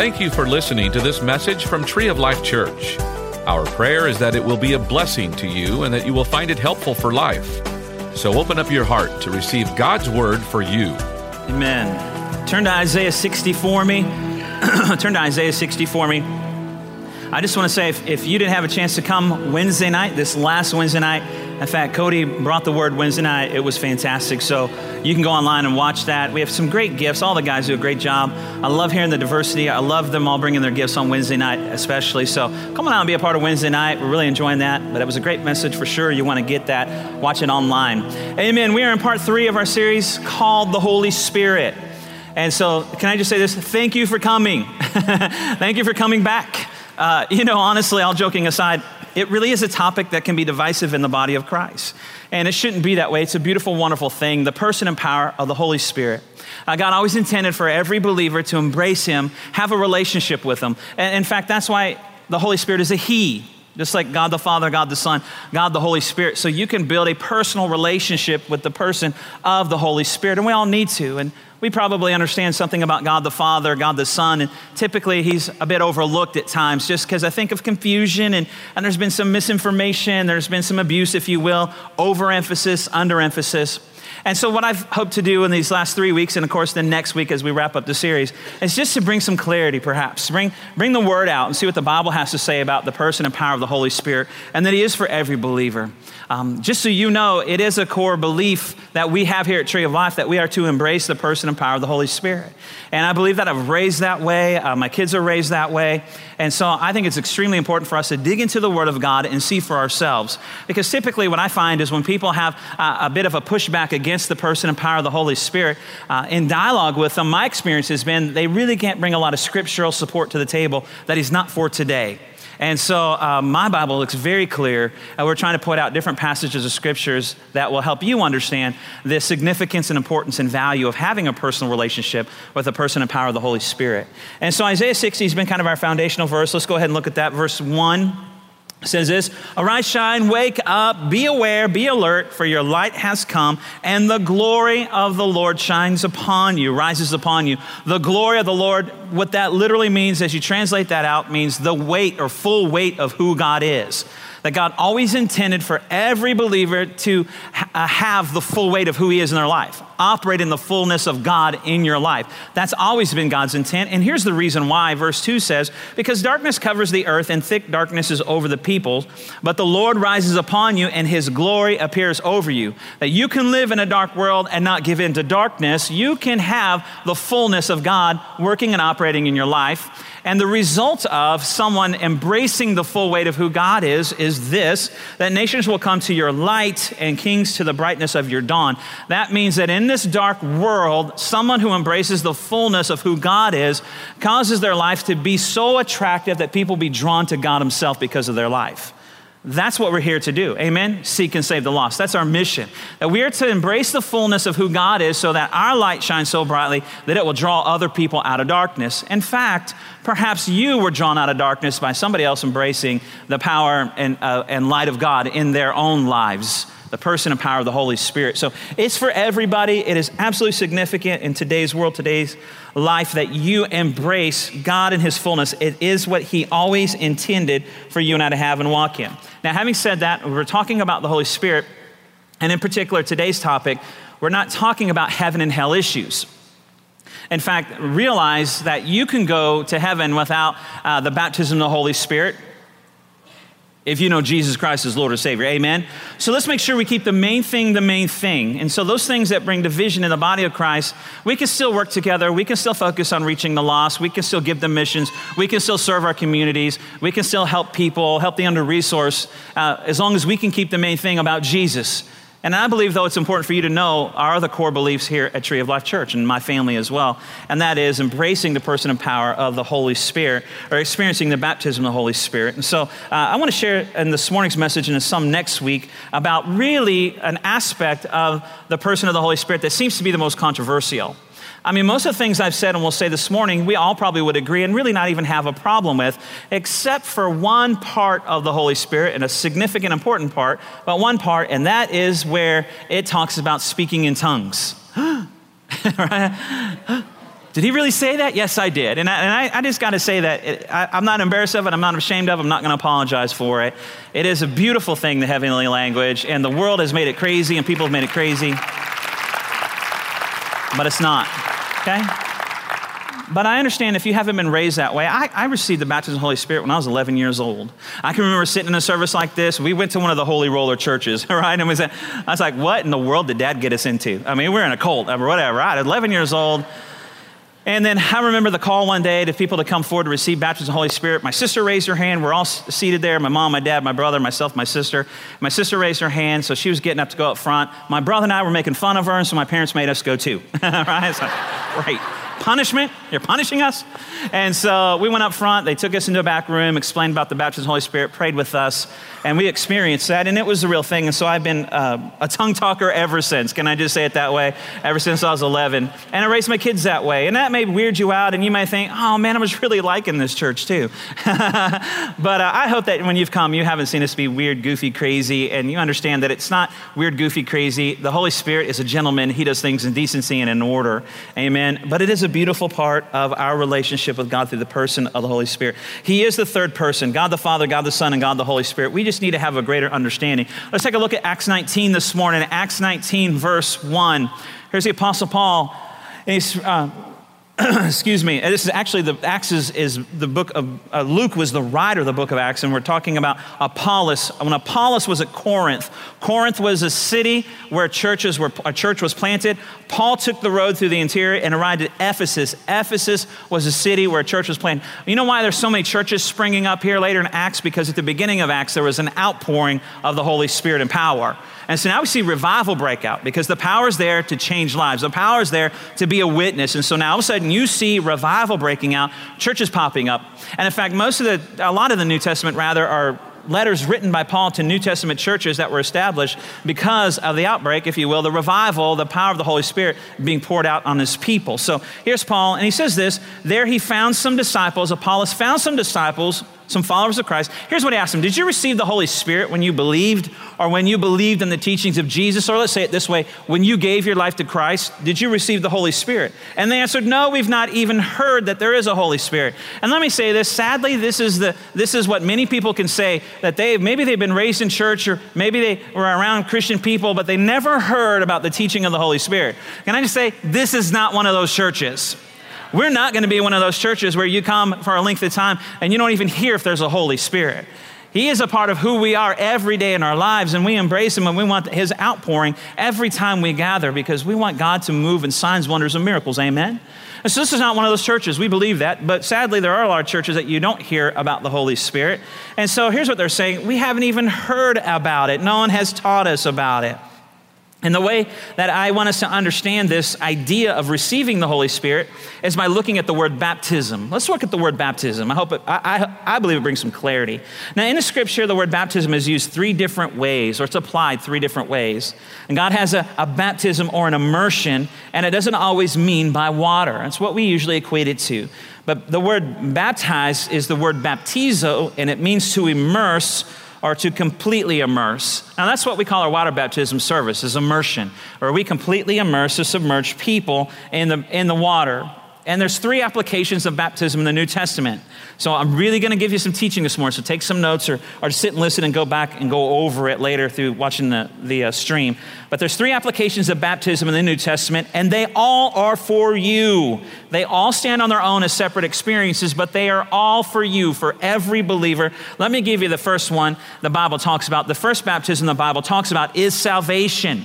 Thank you for listening to this message from Tree of Life Church. Our prayer is that it will be a blessing to you and that you will find it helpful for life. So open up your heart to receive God's word for you. Amen. Turn to Isaiah 60 for me. Turn to Isaiah 60 for me. I just want to say if, if you didn't have a chance to come Wednesday night, this last Wednesday night, in fact, Cody brought the word Wednesday night. It was fantastic. So you can go online and watch that. We have some great gifts. All the guys do a great job. I love hearing the diversity. I love them all bringing their gifts on Wednesday night, especially. So come on out and be a part of Wednesday night. We're really enjoying that. But it was a great message for sure. You want to get that. Watch it online. Amen. We are in part three of our series called The Holy Spirit. And so, can I just say this? Thank you for coming. Thank you for coming back. Uh, you know, honestly, all joking aside, it really is a topic that can be divisive in the body of Christ. And it shouldn't be that way. It's a beautiful, wonderful thing. The person and power of the Holy Spirit. Uh, God always intended for every believer to embrace Him, have a relationship with Him. And in fact, that's why the Holy Spirit is a He just like God the Father, God the Son, God the Holy Spirit. So you can build a personal relationship with the person of the Holy Spirit, and we all need to. And we probably understand something about God the Father, God the Son, and typically he's a bit overlooked at times just because I think of confusion and, and there's been some misinformation, there's been some abuse, if you will, overemphasis, underemphasis. And so, what I've hoped to do in these last three weeks, and of course, the next week as we wrap up the series, is just to bring some clarity, perhaps. Bring, bring the word out and see what the Bible has to say about the person and power of the Holy Spirit, and that He is for every believer. Um, just so you know, it is a core belief that we have here at Tree of Life that we are to embrace the person and power of the Holy Spirit. And I believe that I've raised that way. Uh, my kids are raised that way. And so I think it's extremely important for us to dig into the Word of God and see for ourselves. Because typically, what I find is when people have a bit of a pushback against the person and power of the Holy Spirit, uh, in dialogue with them, my experience has been they really can't bring a lot of scriptural support to the table that He's not for today. And so uh, my Bible looks very clear, and we're trying to point out different passages of scriptures that will help you understand the significance and importance and value of having a personal relationship with the person and power of the Holy Spirit. And so Isaiah 60 has been kind of our foundational verse. Let's go ahead and look at that. Verse 1 says this Arise, shine, wake up, be aware, be alert, for your light has come, and the glory of the Lord shines upon you, rises upon you. The glory of the Lord, what that literally means, as you translate that out, means the weight or full weight of who God is that God always intended for every believer to ha- uh, have the full weight of who He is in their life, operate in the fullness of God in your life. That's always been God's intent. And here's the reason why. Verse 2 says, Because darkness covers the earth and thick darkness is over the peoples, but the Lord rises upon you and His glory appears over you. That you can live in a dark world and not give in to darkness. You can have the fullness of God working and operating in your life. And the result of someone embracing the full weight of who God is is this that nations will come to your light and kings to the brightness of your dawn. That means that in this dark world, someone who embraces the fullness of who God is causes their life to be so attractive that people be drawn to God Himself because of their life. That's what we're here to do. Amen? Seek and save the lost. That's our mission. That we are to embrace the fullness of who God is so that our light shines so brightly that it will draw other people out of darkness. In fact, perhaps you were drawn out of darkness by somebody else embracing the power and, uh, and light of God in their own lives the person and power of the Holy Spirit. So it's for everybody. It is absolutely significant in today's world, today's life, that you embrace God in His fullness. It is what He always intended for you and I to have and walk in. Now, having said that, we're talking about the Holy Spirit, and in particular, today's topic, we're not talking about heaven and hell issues. In fact, realize that you can go to heaven without uh, the baptism of the Holy Spirit if you know Jesus Christ as Lord or Savior. Amen? So let's make sure we keep the main thing the main thing. And so those things that bring division in the body of Christ, we can still work together. We can still focus on reaching the lost. We can still give them missions. We can still serve our communities. We can still help people, help the under resourced, uh, as long as we can keep the main thing about Jesus. And I believe, though, it's important for you to know our other core beliefs here at Tree of Life Church and my family as well. And that is embracing the person and power of the Holy Spirit or experiencing the baptism of the Holy Spirit. And so uh, I want to share in this morning's message and in some next week about really an aspect of the person of the Holy Spirit that seems to be the most controversial. I mean, most of the things I've said and will say this morning, we all probably would agree and really not even have a problem with, except for one part of the Holy Spirit and a significant, important part, but one part, and that is where it talks about speaking in tongues. Did he really say that? Yes, I did. And I, and I, I just got to say that it, I, I'm not embarrassed of it. I'm not ashamed of it. I'm not going to apologize for it. It is a beautiful thing, the heavenly language, and the world has made it crazy, and people have made it crazy. But it's not, okay? But I understand if you haven't been raised that way. I, I, received the baptism of the Holy Spirit when I was 11 years old. I can remember sitting in a service like this. We went to one of the Holy Roller churches, right? And we said, I was like, what in the world did dad get us into? I mean, we're in a cult or whatever, right? 11 years old. And then I remember the call one day to people to come forward to receive baptism of the Holy Spirit. My sister raised her hand. We're all seated there my mom, my dad, my brother, myself, my sister. My sister raised her hand, so she was getting up to go up front. My brother and I were making fun of her, and so my parents made us go too. right? Great punishment. You're punishing us. And so we went up front. They took us into a back room, explained about the baptism of the Holy Spirit, prayed with us, and we experienced that. And it was the real thing. And so I've been uh, a tongue talker ever since. Can I just say it that way? Ever since I was 11. And I raised my kids that way. And that may weird you out, and you may think, oh man, I was really liking this church too. but uh, I hope that when you've come, you haven't seen us be weird, goofy, crazy, and you understand that it's not weird, goofy, crazy. The Holy Spirit is a gentleman. He does things in decency and in order. Amen. But it is a beautiful part of our relationship with God through the person of the Holy Spirit. He is the third person God the Father, God the Son, and God the Holy Spirit. We just need to have a greater understanding. Let's take a look at Acts 19 this morning. Acts 19, verse 1. Here's the Apostle Paul. And he's. Uh, excuse me, this is actually the Acts is, is the book of uh, Luke was the writer of the book of Acts, and we're talking about Apollos. When Apollos was at Corinth, Corinth was a city where churches were a church was planted. Paul took the road through the interior and arrived at Ephesus. Ephesus was a city where a church was planted. You know why there's so many churches springing up here later in Acts? Because at the beginning of Acts there was an outpouring of the Holy Spirit and power. And so now we see revival break out because the power is there to change lives. The power is there to be a witness. And so now all of a sudden you see revival breaking out, churches popping up. And in fact, most of the, a lot of the New Testament rather are letters written by Paul to New Testament churches that were established because of the outbreak, if you will, the revival, the power of the Holy Spirit being poured out on his people. So here's Paul, and he says this There he found some disciples. Apollos found some disciples some followers of Christ. Here's what he asked them Did you receive the Holy Spirit when you believed, or when you believed in the teachings of Jesus? Or let's say it this way when you gave your life to Christ, did you receive the Holy Spirit? And they answered, No, we've not even heard that there is a Holy Spirit. And let me say this sadly, this is, the, this is what many people can say that they maybe they've been raised in church, or maybe they were around Christian people, but they never heard about the teaching of the Holy Spirit. Can I just say, this is not one of those churches. We're not going to be one of those churches where you come for a length of time and you don't even hear if there's a Holy Spirit. He is a part of who we are every day in our lives, and we embrace Him and we want His outpouring every time we gather because we want God to move in signs, wonders, and miracles. Amen? And so this is not one of those churches. We believe that, but sadly, there are a lot of churches that you don't hear about the Holy Spirit. And so here's what they're saying we haven't even heard about it, no one has taught us about it. And the way that I want us to understand this idea of receiving the Holy Spirit is by looking at the word baptism. Let's look at the word baptism. I hope it, I, I, I, believe it brings some clarity. Now, in the scripture, the word baptism is used three different ways, or it's applied three different ways. And God has a, a baptism or an immersion, and it doesn't always mean by water. That's what we usually equate it to. But the word baptize is the word baptizo, and it means to immerse or to completely immerse. Now, that's what we call our water baptism service, is immersion, where we completely immerse or submerge people in the, in the water. And there's three applications of baptism in the New Testament. So I'm really going to give you some teaching this morning. So take some notes or, or sit and listen and go back and go over it later through watching the, the uh, stream. But there's three applications of baptism in the New Testament, and they all are for you. They all stand on their own as separate experiences, but they are all for you, for every believer. Let me give you the first one the Bible talks about. The first baptism the Bible talks about is salvation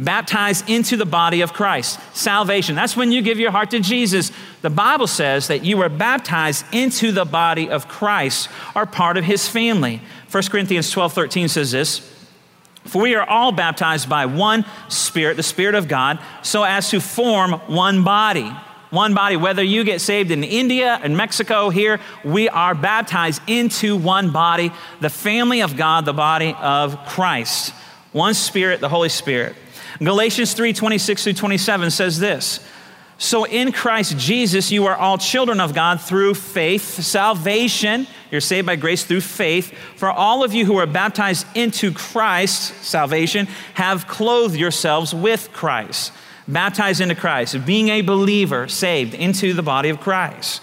baptized into the body of Christ. Salvation. That's when you give your heart to Jesus. The Bible says that you are baptized into the body of Christ, are part of his family. 1 Corinthians 12 13 says this. For we are all baptized by one Spirit, the Spirit of God, so as to form one body. One body, whether you get saved in India and Mexico, here, we are baptized into one body, the family of God, the body of Christ. One Spirit, the Holy Spirit. Galatians 3 26 through 27 says this So in Christ Jesus, you are all children of God through faith, salvation. You're saved by grace through faith. For all of you who are baptized into Christ, salvation, have clothed yourselves with Christ. baptized into Christ, being a believer, saved into the body of Christ.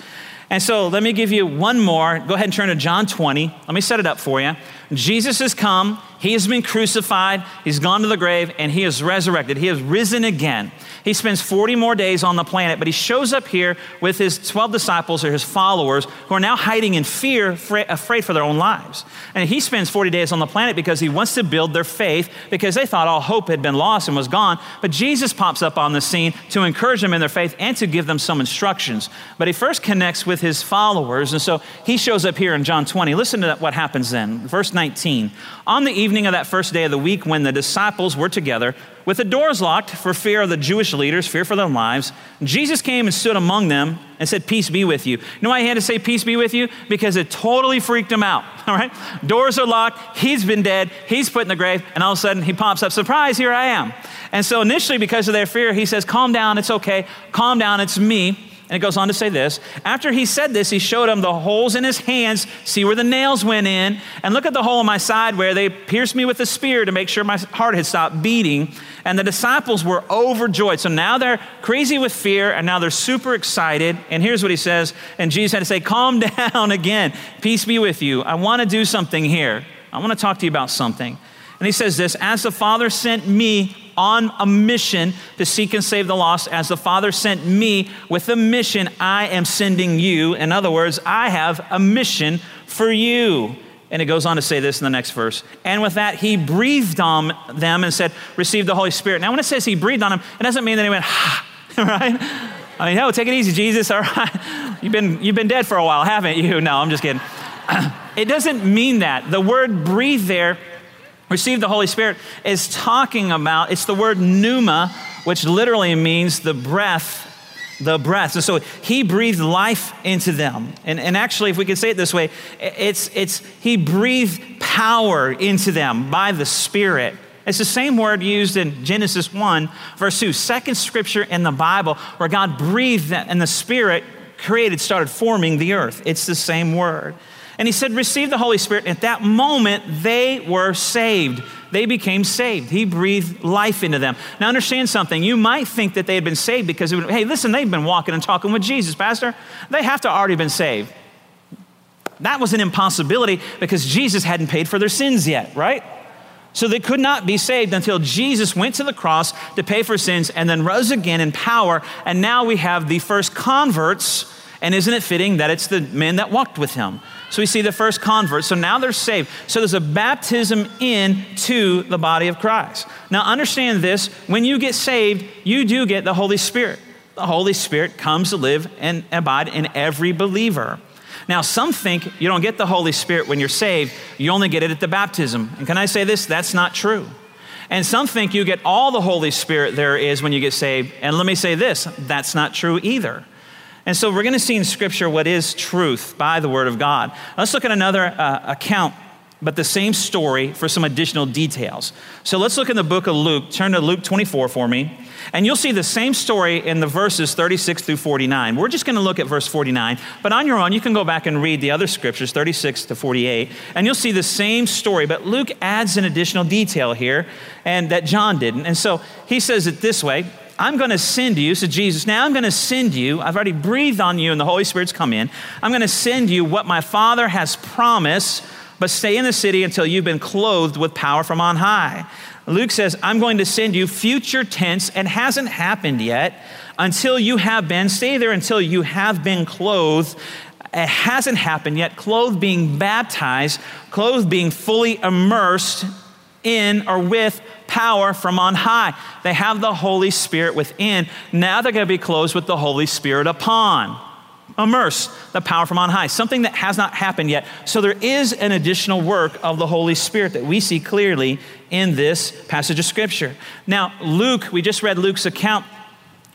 And so let me give you one more. Go ahead and turn to John 20. Let me set it up for you. Jesus has come, he has been crucified, he's gone to the grave, and he is resurrected. He has risen again. He spends 40 more days on the planet, but he shows up here with his 12 disciples or his followers who are now hiding in fear, afraid for their own lives. And he spends 40 days on the planet because he wants to build their faith because they thought all hope had been lost and was gone. But Jesus pops up on the scene to encourage them in their faith and to give them some instructions. But he first connects with his followers, and so he shows up here in John 20. Listen to what happens then. Verse 19. On the evening of that first day of the week, when the disciples were together, with the doors locked for fear of the Jewish leaders, fear for their lives, Jesus came and stood among them and said, Peace be with you. You know why he had to say, Peace be with you? Because it totally freaked him out, all right? Doors are locked, he's been dead, he's put in the grave, and all of a sudden he pops up, Surprise, here I am. And so initially, because of their fear, he says, Calm down, it's okay, calm down, it's me. And it goes on to say this After he said this, he showed him the holes in his hands, see where the nails went in, and look at the hole in my side where they pierced me with a spear to make sure my heart had stopped beating. And the disciples were overjoyed. So now they're crazy with fear, and now they're super excited. And here's what he says. And Jesus had to say, Calm down again. Peace be with you. I want to do something here. I want to talk to you about something. And he says this As the Father sent me on a mission to seek and save the lost, as the Father sent me with a mission, I am sending you. In other words, I have a mission for you. And it goes on to say this in the next verse. And with that, he breathed on them and said, Receive the Holy Spirit. Now, when it says he breathed on them, it doesn't mean that he went, ha, right? I mean, no, take it easy, Jesus. All right. You've been, you've been dead for a while, haven't you? No, I'm just kidding. it doesn't mean that. The word breathe there receive the Holy Spirit is talking about, it's the word pneuma, which literally means the breath, the breath. And so he breathed life into them. And, and actually, if we could say it this way, it's, it's he breathed power into them by the Spirit. It's the same word used in Genesis 1, verse 2, second scripture in the Bible where God breathed and the Spirit created, started forming the earth. It's the same word. And he said, Receive the Holy Spirit. At that moment, they were saved. They became saved. He breathed life into them. Now, understand something. You might think that they had been saved because, hey, listen, they've been walking and talking with Jesus, Pastor. They have to already been saved. That was an impossibility because Jesus hadn't paid for their sins yet, right? So they could not be saved until Jesus went to the cross to pay for sins and then rose again in power. And now we have the first converts. And isn't it fitting that it's the men that walked with him? So we see the first converts. So now they're saved. So there's a baptism into the body of Christ. Now understand this when you get saved, you do get the Holy Spirit. The Holy Spirit comes to live and abide in every believer. Now, some think you don't get the Holy Spirit when you're saved, you only get it at the baptism. And can I say this? That's not true. And some think you get all the Holy Spirit there is when you get saved. And let me say this that's not true either. And so we're going to see in Scripture what is truth by the Word of God. Let's look at another uh, account, but the same story for some additional details. So let's look in the book of Luke. Turn to Luke 24 for me. And you'll see the same story in the verses 36 through 49. We're just going to look at verse 49, but on your own, you can go back and read the other scriptures, 36 to 48, and you'll see the same story. But Luke adds an additional detail here, and that John didn't. And so he says it this way I'm going to send you, so Jesus, now I'm going to send you, I've already breathed on you and the Holy Spirit's come in. I'm going to send you what my Father has promised, but stay in the city until you've been clothed with power from on high. Luke says, I'm going to send you future tense and hasn't happened yet until you have been, stay there until you have been clothed. It hasn't happened yet. Clothed being baptized, clothed being fully immersed in or with power from on high. They have the Holy Spirit within. Now they're going to be closed with the Holy Spirit upon. Immerse the power from on high, something that has not happened yet. So there is an additional work of the Holy Spirit that we see clearly in this passage of Scripture. Now, Luke, we just read Luke's account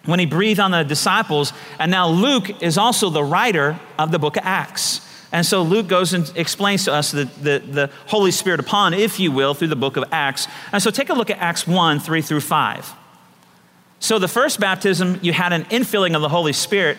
when he breathed on the disciples, and now Luke is also the writer of the book of Acts. And so Luke goes and explains to us the, the, the, Holy Spirit upon, if you will, through the book of Acts. And so take a look at Acts 1 3 through 5. So the first baptism, you had an infilling of the Holy Spirit,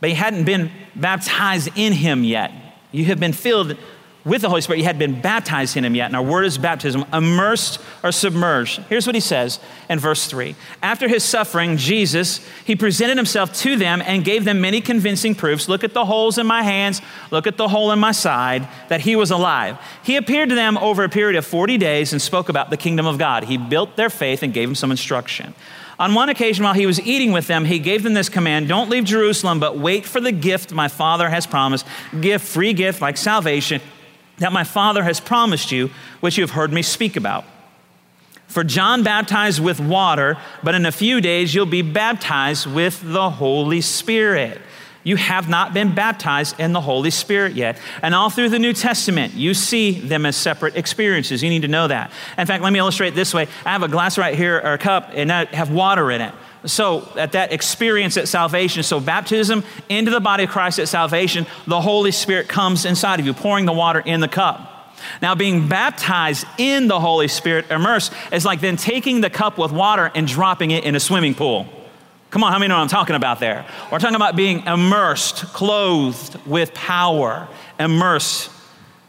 but you hadn't been baptized in Him yet. You have been filled with the Holy Spirit. You had been baptized in him yet. And our word is baptism, immersed or submerged. Here's what he says in verse 3. After his suffering, Jesus, he presented himself to them and gave them many convincing proofs. Look at the holes in my hands, look at the hole in my side, that he was alive. He appeared to them over a period of 40 days and spoke about the kingdom of God. He built their faith and gave them some instruction. On one occasion, while he was eating with them, he gave them this command Don't leave Jerusalem, but wait for the gift my Father has promised. Gift, free gift like salvation that my Father has promised you, which you have heard me speak about. For John baptized with water, but in a few days you'll be baptized with the Holy Spirit. You have not been baptized in the Holy Spirit yet. And all through the New Testament, you see them as separate experiences. You need to know that. In fact, let me illustrate this way I have a glass right here, or a cup, and I have water in it. So, at that experience at salvation, so baptism into the body of Christ at salvation, the Holy Spirit comes inside of you, pouring the water in the cup. Now, being baptized in the Holy Spirit, immersed, is like then taking the cup with water and dropping it in a swimming pool. Come on, how many know what I'm talking about there? We're talking about being immersed, clothed with power, immersed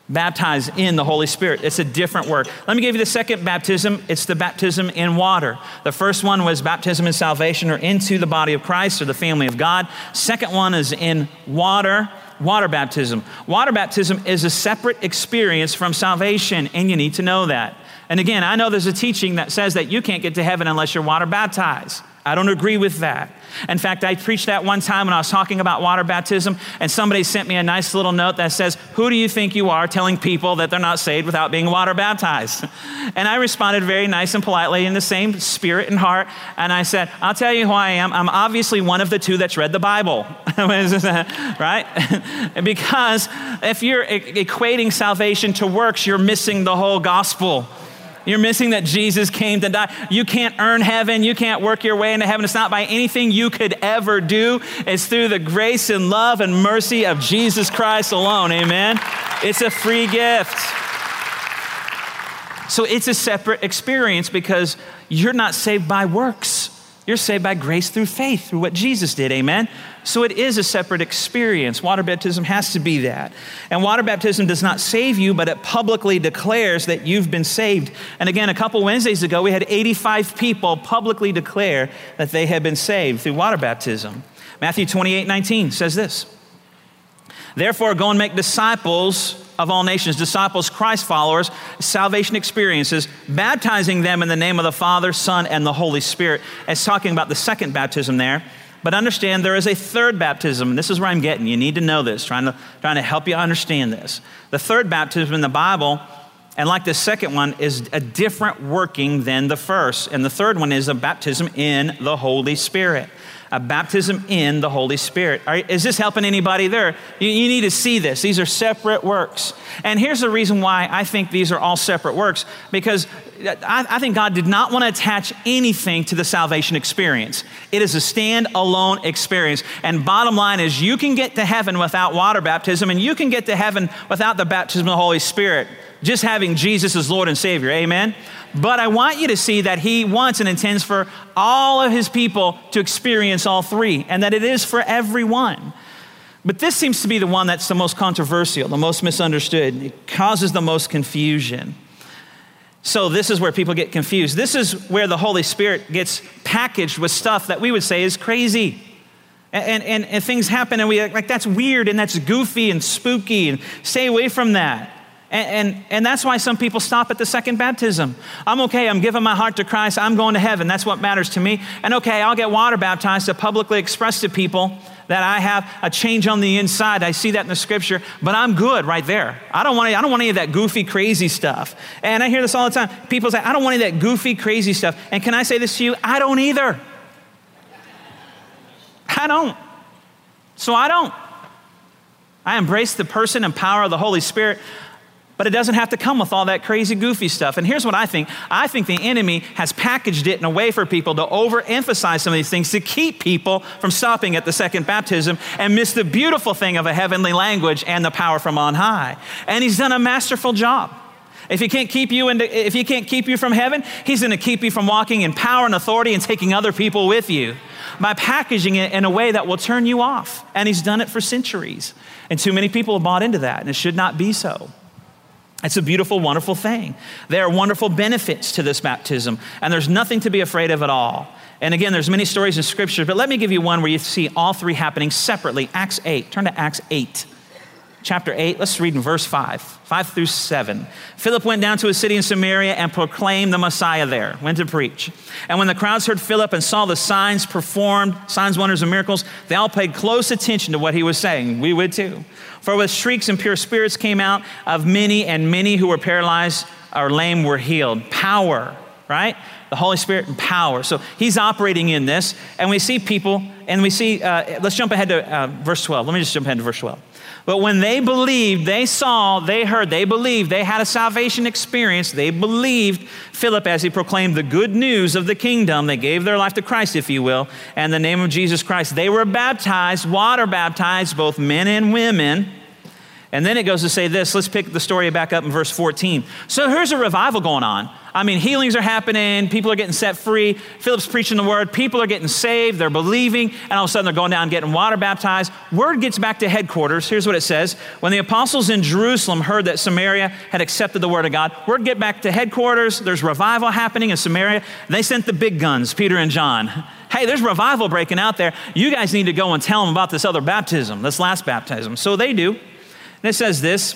baptized in the Holy Spirit. It's a different word. Let me give you the second baptism. It's the baptism in water. The first one was baptism in salvation or into the body of Christ or the family of God. Second one is in water. Water baptism. Water baptism is a separate experience from salvation, and you need to know that. And again, I know there's a teaching that says that you can't get to heaven unless you're water baptized. I don't agree with that. In fact, I preached that one time when I was talking about water baptism, and somebody sent me a nice little note that says, Who do you think you are telling people that they're not saved without being water baptized? And I responded very nice and politely in the same spirit and heart. And I said, I'll tell you who I am. I'm obviously one of the two that's read the Bible, right? because if you're equating salvation to works, you're missing the whole gospel. You're missing that Jesus came to die. You can't earn heaven. You can't work your way into heaven. It's not by anything you could ever do. It's through the grace and love and mercy of Jesus Christ alone. Amen. It's a free gift. So it's a separate experience because you're not saved by works. You're saved by grace through faith, through what Jesus did. Amen. So it is a separate experience. Water baptism has to be that. And water baptism does not save you, but it publicly declares that you've been saved. And again, a couple Wednesdays ago, we had 85 people publicly declare that they had been saved through water baptism. Matthew 28 19 says this Therefore, go and make disciples of all nations, disciples, Christ followers, salvation experiences, baptizing them in the name of the Father, Son, and the Holy Spirit. It's talking about the second baptism there. But understand there is a third baptism, this is where I'm getting. You need to know this, trying to, trying to help you understand this. The third baptism in the Bible, and like the second one, is a different working than the first. And the third one is a baptism in the Holy Spirit a baptism in the Holy Spirit. Is this helping anybody there? You, you, need to see this. These are separate works. And here's the reason why I think these are all separate works because I, I think God did not want to attach anything to the salvation experience. It is a stand-alone experience. And bottom line is, you can get to heaven without water baptism, and you can get to heaven without the baptism of the Holy Spirit, just having Jesus as Lord and Savior. Amen? But I want you to see that He wants and intends for all of His people to experience all three, and that it is for everyone. But this seems to be the one that's the most controversial, the most misunderstood. It causes the most confusion. So, this is where people get confused. This is where the Holy Spirit gets packaged with stuff that we would say is crazy. And, and, and things happen, and we like, that's weird and that's goofy and spooky, and stay away from that. And, and, and, that's why some people stop at the second baptism. I'm okay, I'm giving my heart to Christ, I'm going to heaven. That's what matters to me. And okay, I'll get water baptized to publicly express to people that I have a change on the inside. I see that in the scripture, but I'm good right there. I don't want any, I don't want any of that goofy, crazy stuff. And I hear this all the time. People say, I don't want any of that goofy, crazy stuff. And can I say this to you? I don't either. I don't. So I don't. I embrace the person and power of the Holy Spirit. But it doesn't have to come with all that crazy, goofy stuff. And here's what I think I think the enemy has packaged it in a way for people to overemphasize some of these things to keep people from stopping at the second baptism and miss the beautiful thing of a heavenly language and the power from on high. And he's done a masterful job. If he can't keep you into, if he can't keep you from heaven, he's going to keep you from walking in power and authority and taking other people with you by packaging it in a way that will turn you off. And he's done it for centuries. And too many people have bought into that, and it should not be so. It's a beautiful, wonderful thing. There are wonderful benefits to this baptism, and there's nothing to be afraid of at all. And again, there's many stories in Scripture, but let me give you one where you see all three happening separately. Acts 8. Turn to Acts 8 chapter 8. Let's read in verse 5, 5 through 7. Philip went down to a city in Samaria and proclaimed the Messiah there, went to preach. And when the crowds heard Philip and saw the signs performed, signs, wonders, and miracles, they all paid close attention to what he was saying. We would too. For with shrieks and pure spirits came out of many, and many who were paralyzed or lame were healed. Power, right? The Holy Spirit and power. So he's operating in this, and we see people, and we see, uh, let's jump ahead to uh, verse 12. Let me just jump ahead to verse 12. But when they believed, they saw, they heard, they believed, they had a salvation experience, they believed Philip as he proclaimed the good news of the kingdom. They gave their life to Christ, if you will, and the name of Jesus Christ. They were baptized, water baptized, both men and women. And then it goes to say this. Let's pick the story back up in verse 14. So here's a revival going on. I mean, healings are happening, people are getting set free. Philip's preaching the word, people are getting saved, they're believing, and all of a sudden they're going down getting water baptized. Word gets back to headquarters. Here's what it says When the apostles in Jerusalem heard that Samaria had accepted the word of God, word get back to headquarters. There's revival happening in Samaria. They sent the big guns, Peter and John. Hey, there's revival breaking out there. You guys need to go and tell them about this other baptism, this last baptism. So they do. And it says this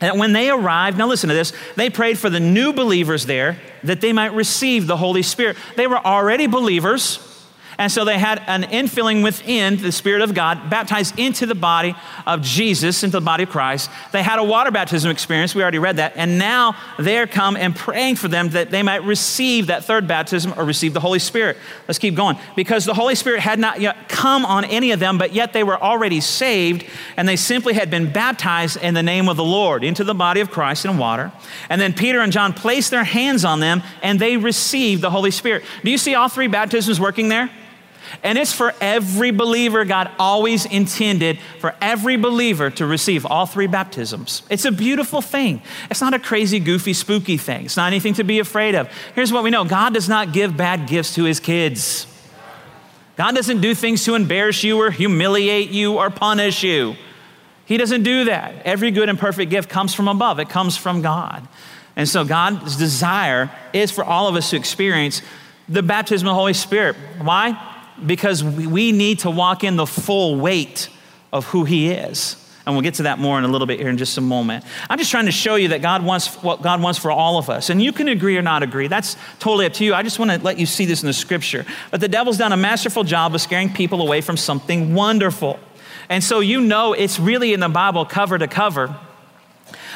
and when they arrived, now listen to this, they prayed for the new believers there that they might receive the Holy Spirit. They were already believers, and so they had an infilling within the Spirit of God, baptized into the body of Jesus, into the body of Christ. They had a water baptism experience. We already read that. And now they're come and praying for them that they might receive that third baptism or receive the Holy Spirit. Let's keep going. Because the Holy Spirit had not yet come on any of them, but yet they were already saved, and they simply had been baptized in the name of the Lord into the body of Christ in water. And then Peter and John placed their hands on them, and they received the Holy Spirit. Do you see all three baptisms working there? And it's for every believer. God always intended for every believer to receive all three baptisms. It's a beautiful thing. It's not a crazy, goofy, spooky thing. It's not anything to be afraid of. Here's what we know God does not give bad gifts to his kids. God doesn't do things to embarrass you or humiliate you or punish you. He doesn't do that. Every good and perfect gift comes from above, it comes from God. And so God's desire is for all of us to experience the baptism of the Holy Spirit. Why? Because we need to walk in the full weight of who He is. And we'll get to that more in a little bit here in just a moment. I'm just trying to show you that God wants what God wants for all of us. And you can agree or not agree. That's totally up to you. I just want to let you see this in the scripture. But the devil's done a masterful job of scaring people away from something wonderful. And so you know it's really in the Bible cover to cover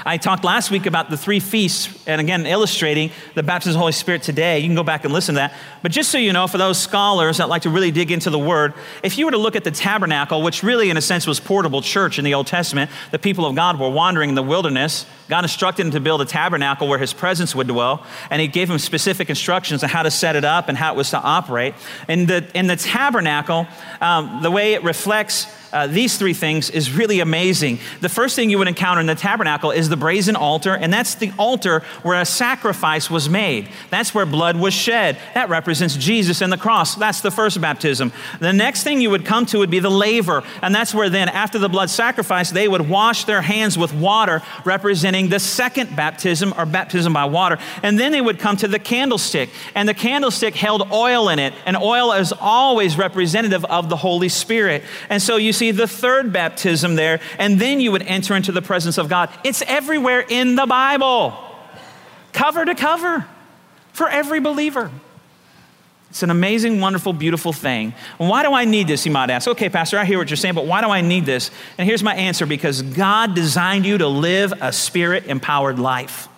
I talked last week about the three feasts, and again, illustrating the baptism of the Holy Spirit today. You can go back and listen to that. But just so you know, for those scholars that like to really dig into the Word, if you were to look at the tabernacle, which really, in a sense, was portable church in the Old Testament, the people of God were wandering in the wilderness. God instructed him to build a tabernacle where his presence would dwell, and he gave him specific instructions on how to set it up and how it was to operate. In the, in the tabernacle, um, the way it reflects uh, these three things is really amazing. The first thing you would encounter in the tabernacle is the brazen altar, and that's the altar where a sacrifice was made. That's where blood was shed. That represents Jesus and the cross. That's the first baptism. The next thing you would come to would be the laver, and that's where then, after the blood sacrifice, they would wash their hands with water, representing the second baptism or baptism by water. And then they would come to the candlestick, and the candlestick held oil in it, and oil is always representative of the Holy Spirit. And so you see the third baptism there, and then you would enter into the presence of God. It's everywhere in the Bible, cover to cover, for every believer. It's an amazing, wonderful, beautiful thing. And why do I need this? You might ask. Okay, Pastor, I hear what you're saying, but why do I need this? And here's my answer because God designed you to live a spirit empowered life.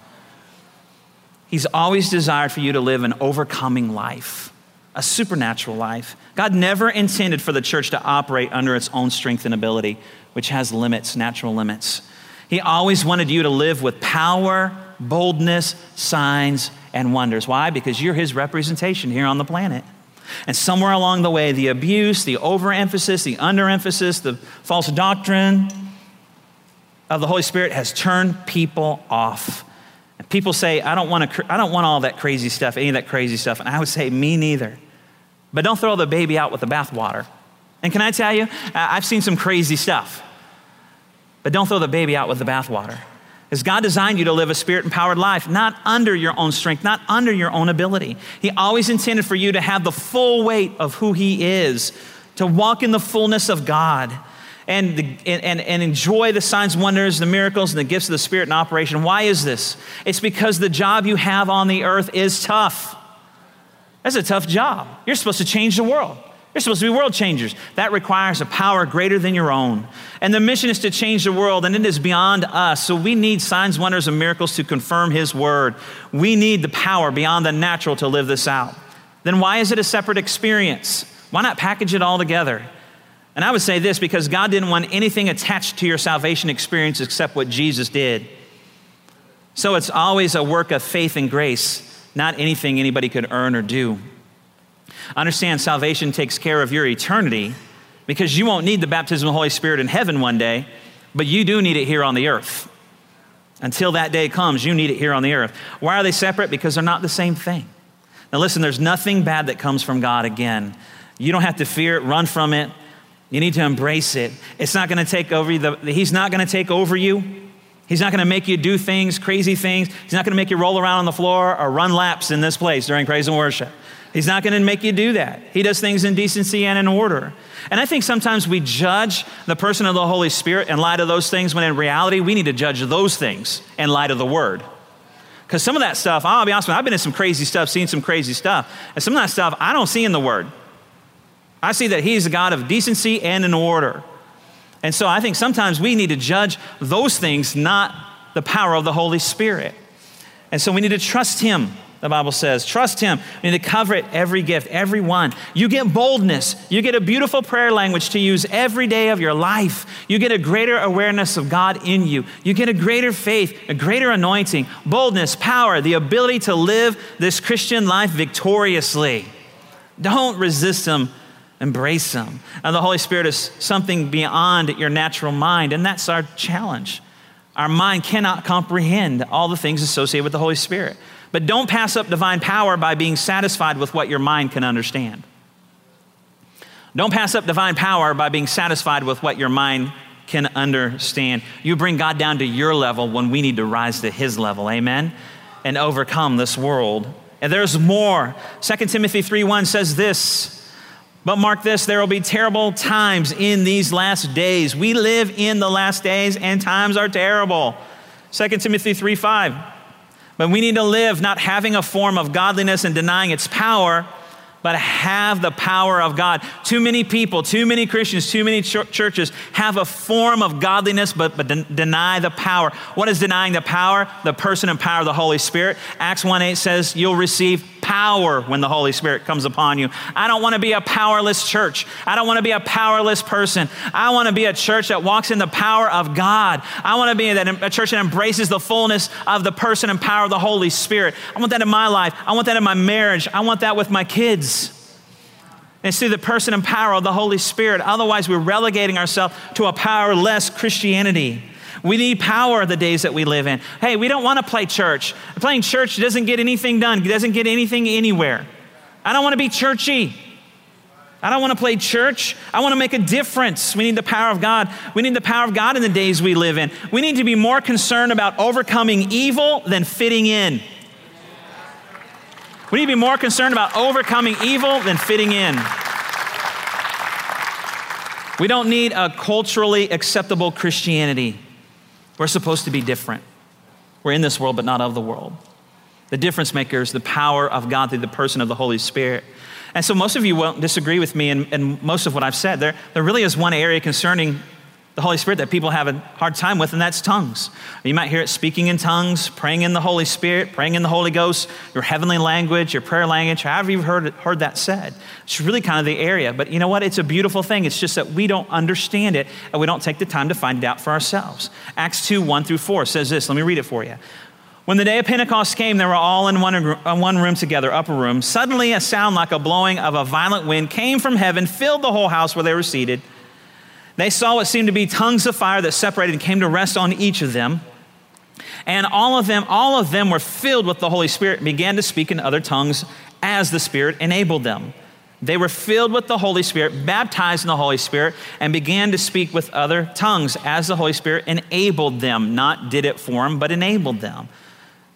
He's always desired for you to live an overcoming life a supernatural life. God never intended for the church to operate under its own strength and ability, which has limits, natural limits. He always wanted you to live with power, boldness, signs, and wonders. Why? Because you're his representation here on the planet. And somewhere along the way, the abuse, the overemphasis, the underemphasis, the false doctrine of the Holy Spirit has turned people off People say, I don't, want to, I don't want all that crazy stuff, any of that crazy stuff. And I would say, me neither. But don't throw the baby out with the bathwater. And can I tell you, I've seen some crazy stuff. But don't throw the baby out with the bathwater. Because God designed you to live a spirit empowered life, not under your own strength, not under your own ability. He always intended for you to have the full weight of who He is, to walk in the fullness of God. And, the, and, and enjoy the signs, wonders, the miracles, and the gifts of the Spirit in operation. Why is this? It's because the job you have on the earth is tough. That's a tough job. You're supposed to change the world. You're supposed to be world changers. That requires a power greater than your own. And the mission is to change the world, and it is beyond us. So we need signs, wonders, and miracles to confirm His word. We need the power beyond the natural to live this out. Then why is it a separate experience? Why not package it all together? And I would say this because God didn't want anything attached to your salvation experience except what Jesus did. So it's always a work of faith and grace, not anything anybody could earn or do. Understand salvation takes care of your eternity because you won't need the baptism of the Holy Spirit in heaven one day, but you do need it here on the earth. Until that day comes, you need it here on the earth. Why are they separate? Because they're not the same thing. Now, listen, there's nothing bad that comes from God again. You don't have to fear it, run from it. You need to embrace it. It's not going to take over you. He's not going to take over you. He's not going to make you do things, crazy things. He's not going to make you roll around on the floor or run laps in this place during praise and worship. He's not going to make you do that. He does things in decency and in order. And I think sometimes we judge the person of the Holy Spirit in light of those things when in reality we need to judge those things in light of the Word. Because some of that stuff, I'll be honest with you, I've been in some crazy stuff, seen some crazy stuff. And some of that stuff I don't see in the Word. I see that He's a God of decency and in order. And so I think sometimes we need to judge those things, not the power of the Holy Spirit. And so we need to trust Him the Bible says. Trust Him. We need to covet every gift, every one. You get boldness. You get a beautiful prayer language to use every day of your life. You get a greater awareness of God in you. You get a greater faith, a greater anointing, boldness, power, the ability to live this Christian life victoriously. Don't resist Him. Embrace Him. And the Holy Spirit is something beyond your natural mind, and that's our challenge. Our mind cannot comprehend all the things associated with the Holy Spirit. But don't pass up divine power by being satisfied with what your mind can understand. Don't pass up divine power by being satisfied with what your mind can understand. You bring God down to your level when we need to rise to his level. Amen. And overcome this world. And there's more. 2 Timothy 3:1 says this, but mark this, there will be terrible times in these last days. We live in the last days and times are terrible. 2 Timothy 3 5. But we need to live not having a form of godliness and denying its power, but have the power of God. Too many people, too many Christians, too many ch- churches have a form of godliness but, but de- deny the power. What is denying the power? The person and power of the Holy Spirit. Acts 1 8 says, You'll receive power when the Holy Spirit comes upon you. I don't want to be a powerless church. I don't want to be a powerless person. I want to be a church that walks in the power of God. I want to be a church that embraces the fullness of the person and power of the Holy Spirit. I want that in my life. I want that in my marriage. I want that with my kids. And it's through the person and power of the Holy Spirit. Otherwise, we're relegating ourselves to a powerless Christianity. We need power the days that we live in. Hey, we don't want to play church. Playing church doesn't get anything done, doesn't get anything anywhere. I don't want to be churchy. I don't want to play church. I want to make a difference. We need the power of God. We need the power of God in the days we live in. We need to be more concerned about overcoming evil than fitting in. We need to be more concerned about overcoming evil than fitting in. We don't need a culturally acceptable Christianity. We're supposed to be different. We're in this world, but not of the world. The difference maker is the power of God through the person of the Holy Spirit. And so, most of you won't disagree with me in, most of what I've said. There, there really is one area concerning the Holy Spirit that people have a hard time with, and that's tongues. You might hear it speaking in tongues, praying in the Holy Spirit, praying in the Holy Ghost, your heavenly language, your prayer language, however you've heard, it, heard that said. It's really kind of the area. But you know what? It's a beautiful thing. It's just that we don't understand it, and we don't take the time to find it out for ourselves. Acts 2 1 through 4 says this. Let me read it for you. When the day of Pentecost came, they were all in one, in one room together, upper room. Suddenly, a sound like a blowing of a violent wind came from heaven, filled the whole house where they were seated. They saw what seemed to be tongues of fire that separated and came to rest on each of them. And all of them, all of them were filled with the Holy Spirit and began to speak in other tongues as the Spirit enabled them. They were filled with the Holy Spirit, baptized in the Holy Spirit, and began to speak with other tongues as the Holy Spirit enabled them, not did it for them, but enabled them.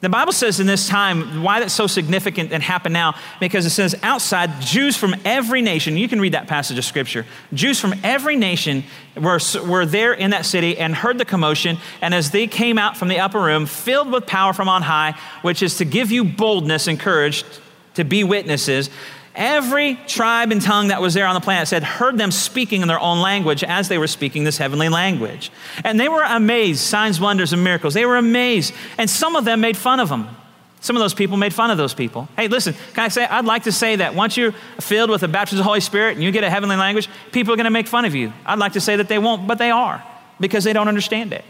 The Bible says in this time, why that's so significant and happen now, because it says outside, Jews from every nation, you can read that passage of scripture. Jews from every nation were, were there in that city and heard the commotion. And as they came out from the upper room, filled with power from on high, which is to give you boldness and courage to be witnesses, Every tribe and tongue that was there on the planet said, heard them speaking in their own language as they were speaking this heavenly language. And they were amazed, signs, wonders, and miracles. They were amazed. And some of them made fun of them. Some of those people made fun of those people. Hey, listen, can I say, I'd like to say that once you're filled with the baptism of the Holy Spirit and you get a heavenly language, people are going to make fun of you. I'd like to say that they won't, but they are because they don't understand it.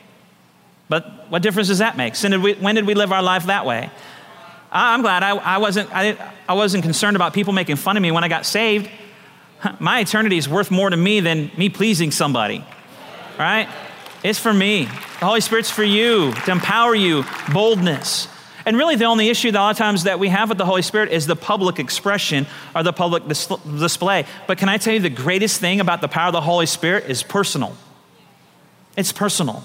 But what difference does that make? when did we live our life that way? I'm glad I, I, wasn't, I, I wasn't concerned about people making fun of me when I got saved. My eternity is worth more to me than me pleasing somebody, right? It's for me. The Holy Spirit's for you, to empower you, boldness. And really, the only issue that a lot of times that we have with the Holy Spirit is the public expression or the public dis- display. But can I tell you the greatest thing about the power of the Holy Spirit is personal? It's personal.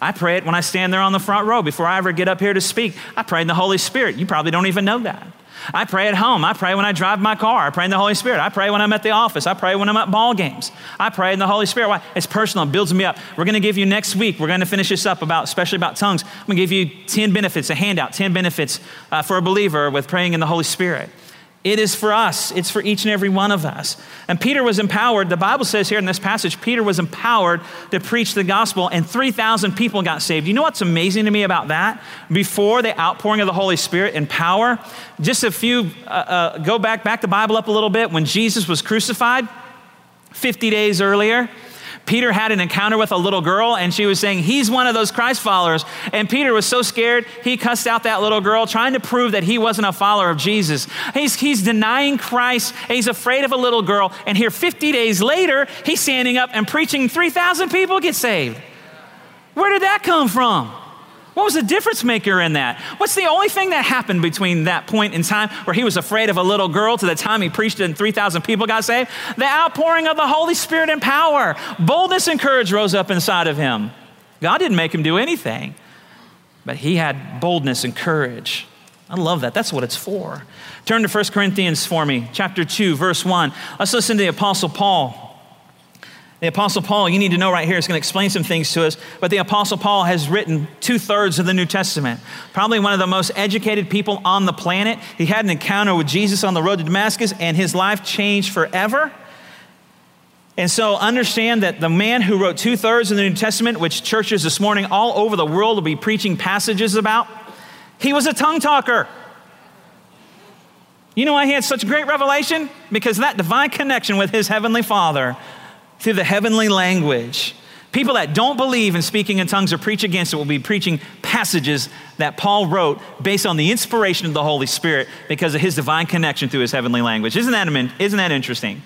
I pray it when I stand there on the front row before I ever get up here to speak. I pray in the Holy Spirit. You probably don't even know that. I pray at home. I pray when I drive my car. I pray in the Holy Spirit. I pray when I'm at the office. I pray when I'm at ball games. I pray in the Holy Spirit. Why? It's personal. It builds me up. We're going to give you next week. We're going to finish this up about, especially about tongues. I'm going to give you 10 benefits, a handout, 10 benefits uh, for a believer with praying in the Holy Spirit. It is for us, it's for each and every one of us. And Peter was empowered. The Bible says here in this passage, Peter was empowered to preach the gospel, and 3,000 people got saved. You know what's amazing to me about that? Before the outpouring of the Holy Spirit and power, just a few, uh, uh, go back, back the Bible up a little bit, when Jesus was crucified 50 days earlier. Peter had an encounter with a little girl and she was saying, He's one of those Christ followers. And Peter was so scared, he cussed out that little girl, trying to prove that he wasn't a follower of Jesus. He's, he's denying Christ, he's afraid of a little girl. And here, 50 days later, he's standing up and preaching, 3,000 people get saved. Where did that come from? What was the difference maker in that? What's the only thing that happened between that point in time where he was afraid of a little girl to the time he preached and 3,000 people got saved? The outpouring of the Holy Spirit and power. Boldness and courage rose up inside of him. God didn't make him do anything, but he had boldness and courage. I love that. That's what it's for. Turn to 1 Corinthians for me, chapter 2, verse 1. Let's listen to the Apostle Paul. The Apostle Paul, you need to know right here, is going to explain some things to us, but the Apostle Paul has written two thirds of the New Testament. Probably one of the most educated people on the planet. He had an encounter with Jesus on the road to Damascus, and his life changed forever. And so understand that the man who wrote two thirds of the New Testament, which churches this morning all over the world will be preaching passages about, he was a tongue talker. You know why he had such great revelation? Because that divine connection with his heavenly Father through the heavenly language. People that don't believe in speaking in tongues or preach against it will be preaching passages that Paul wrote based on the inspiration of the Holy Spirit because of his divine connection through his heavenly language. Isn't that, isn't that interesting?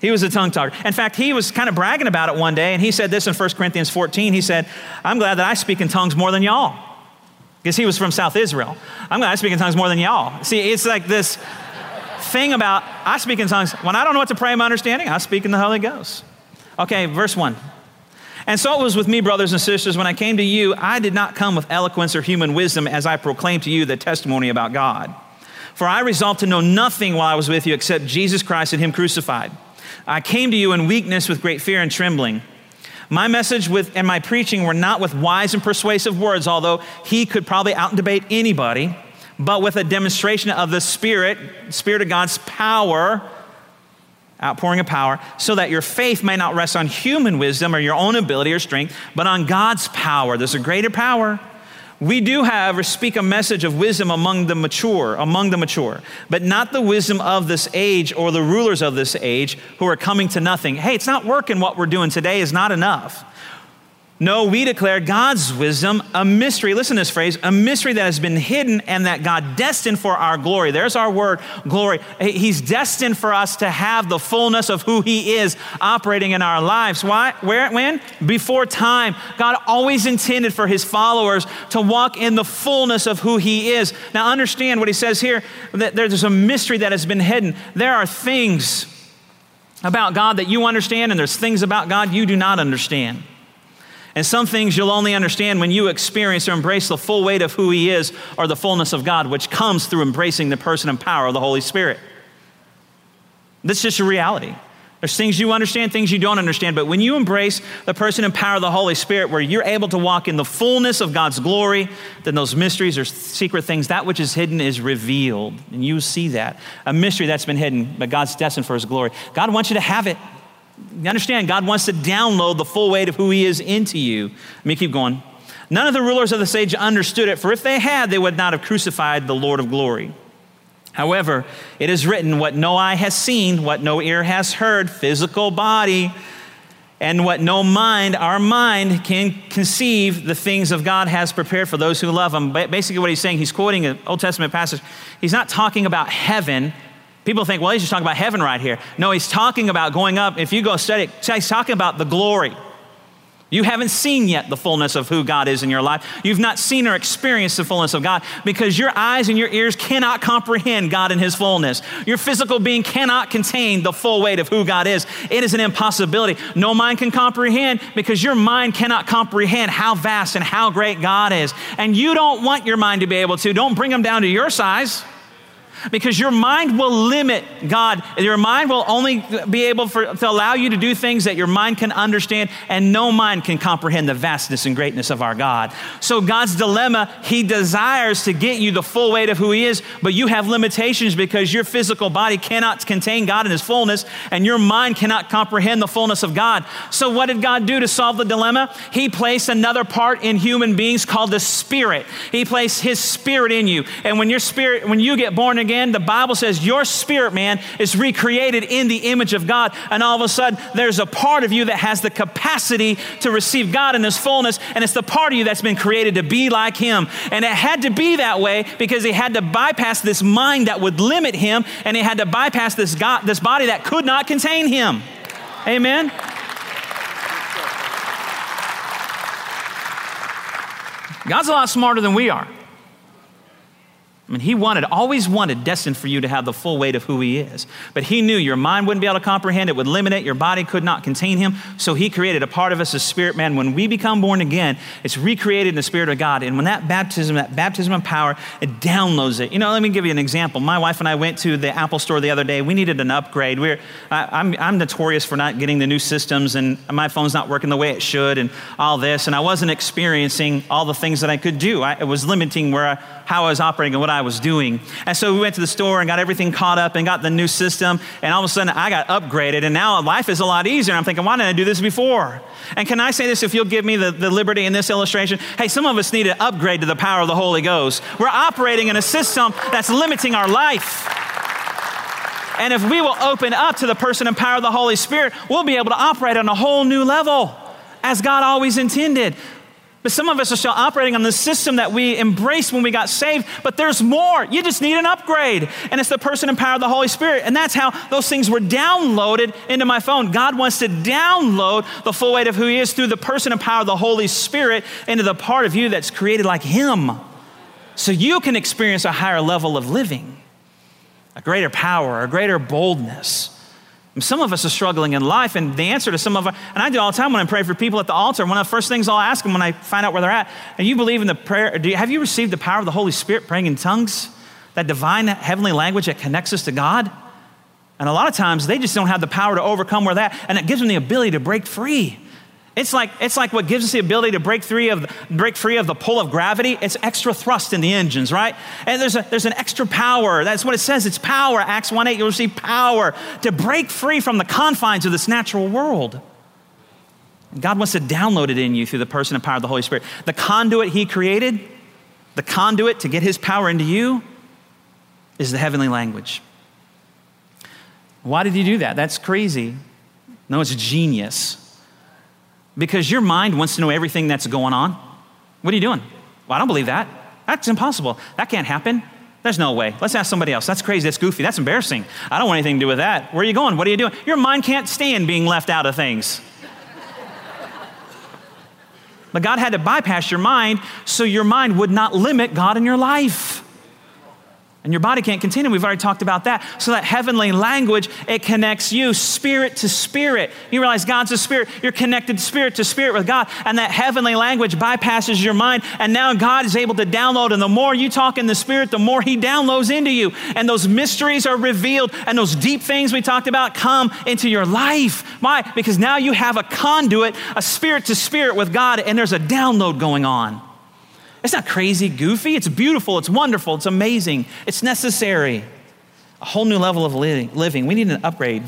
He was a tongue talker. In fact, he was kind of bragging about it one day, and he said this in 1 Corinthians 14. He said, I'm glad that I speak in tongues more than y'all. Because he was from South Israel. I'm glad I speak in tongues more than y'all. See, it's like this thing about I speak in tongues, when I don't know what to pray in my understanding, I speak in the Holy Ghost. Okay, verse 1. And so it was with me, brothers and sisters, when I came to you, I did not come with eloquence or human wisdom as I proclaimed to you the testimony about God. For I resolved to know nothing while I was with you except Jesus Christ and Him crucified. I came to you in weakness with great fear and trembling. My message with, and my preaching were not with wise and persuasive words, although he could probably out debate anybody but with a demonstration of the Spirit, Spirit of God's power, outpouring of power, so that your faith may not rest on human wisdom or your own ability or strength, but on God's power. There's a greater power. We do have speak a message of wisdom among the mature, among the mature, but not the wisdom of this age or the rulers of this age who are coming to nothing. Hey, it's not working what we're doing today is not enough. No, we declare God's wisdom, a mystery. Listen to this phrase a mystery that has been hidden and that God destined for our glory. There's our word, glory. He's destined for us to have the fullness of who He is operating in our lives. Why? Where? When? Before time. God always intended for His followers to walk in the fullness of who He is. Now, understand what He says here that there's a mystery that has been hidden. There are things about God that you understand, and there's things about God you do not understand. And some things you'll only understand when you experience or embrace the full weight of who He is or the fullness of God, which comes through embracing the person and power of the Holy Spirit. That's just a reality. There's things you understand, things you don't understand, but when you embrace the person and power of the Holy Spirit, where you're able to walk in the fullness of God's glory, then those mysteries or secret things, that which is hidden is revealed. And you see that. A mystery that's been hidden, but God's destined for His glory. God wants you to have it. You understand, God wants to download the full weight of who He is into you. Let me keep going. None of the rulers of the age understood it, for if they had, they would not have crucified the Lord of glory. However, it is written, What no eye has seen, what no ear has heard, physical body, and what no mind, our mind, can conceive, the things of God has prepared for those who love Him. Basically, what he's saying, he's quoting an Old Testament passage. He's not talking about heaven People think, well, he's just talking about heaven right here. No, he's talking about going up. If you go study he's talking about the glory. You haven't seen yet the fullness of who God is in your life. You've not seen or experienced the fullness of God because your eyes and your ears cannot comprehend God in His fullness. Your physical being cannot contain the full weight of who God is. It is an impossibility. No mind can comprehend because your mind cannot comprehend how vast and how great God is. And you don't want your mind to be able to. Don't bring them down to your size because your mind will limit God. Your mind will only be able for, to allow you to do things that your mind can understand, and no mind can comprehend the vastness and greatness of our God. So, God's dilemma, He desires to get you the full weight of who He is, but you have limitations because your physical body cannot contain God in His fullness, and your mind cannot comprehend the fullness of God. So, what did God do to solve the dilemma? He placed another part in human beings called the Spirit. He placed His Spirit in you. And when your spirit, when you get born again, again, the Bible says your spirit man is recreated in the image of God. And all of a sudden, there's a part of you that has the capacity to receive God in His fullness. And it's the part of you that's been created to be like Him. And it had to be that way because He had to bypass this mind that would limit Him. And He had to bypass this, God, this body that could not contain Him. Amen? God's a lot smarter than we are. I mean, he wanted, always wanted, destined for you to have the full weight of who he is. But he knew your mind wouldn't be able to comprehend it, would limit it, your body could not contain him. So he created a part of us, a spirit man. When we become born again, it's recreated in the spirit of God. And when that baptism, that baptism of power, it downloads it. You know, let me give you an example. My wife and I went to the Apple store the other day. We needed an upgrade. We're, I, I'm, I'm notorious for not getting the new systems, and my phone's not working the way it should, and all this. And I wasn't experiencing all the things that I could do. I, it was limiting where I, how I was operating and what I I was doing. And so we went to the store and got everything caught up and got the new system. And all of a sudden, I got upgraded. And now life is a lot easier. And I'm thinking, why didn't I do this before? And can I say this if you'll give me the, the liberty in this illustration? Hey, some of us need to upgrade to the power of the Holy Ghost. We're operating in a system that's limiting our life. And if we will open up to the person and power of the Holy Spirit, we'll be able to operate on a whole new level as God always intended. But some of us are still operating on the system that we embraced when we got saved, but there's more. You just need an upgrade. And it's the person and power of the Holy Spirit. And that's how those things were downloaded into my phone. God wants to download the full weight of who He is through the person and power of the Holy Spirit into the part of you that's created like Him. So you can experience a higher level of living, a greater power, a greater boldness. Some of us are struggling in life, and the answer to some of us, and I do all the time when I pray for people at the altar, one of the first things I'll ask them when I find out where they're at, and you believe in the prayer, you, have you received the power of the Holy Spirit praying in tongues? That divine heavenly language that connects us to God? And a lot of times they just don't have the power to overcome where that, and it gives them the ability to break free. It's like, it's like what gives us the ability to break free, of, break free of the pull of gravity. It's extra thrust in the engines, right? And there's, a, there's an extra power. That's what it says. It's power. Acts 1 8, you'll receive power to break free from the confines of this natural world. God wants to download it in you through the person and power of the Holy Spirit. The conduit He created, the conduit to get His power into you, is the heavenly language. Why did He do that? That's crazy. No, it's genius because your mind wants to know everything that's going on. What are you doing? Well, I don't believe that. That's impossible. That can't happen. There's no way. Let's ask somebody else. That's crazy. That's goofy. That's embarrassing. I don't want anything to do with that. Where are you going? What are you doing? Your mind can't stand being left out of things. but God had to bypass your mind so your mind would not limit God in your life. And your body can't continue. We've already talked about that. So that heavenly language, it connects you spirit to spirit. You realize God's a spirit. You're connected spirit to spirit with God. And that heavenly language bypasses your mind. And now God is able to download. And the more you talk in the spirit, the more he downloads into you. And those mysteries are revealed. And those deep things we talked about come into your life. Why? Because now you have a conduit, a spirit to spirit with God. And there's a download going on. It's not crazy, goofy. It's beautiful. It's wonderful. It's amazing. It's necessary. A whole new level of living. We need an upgrade.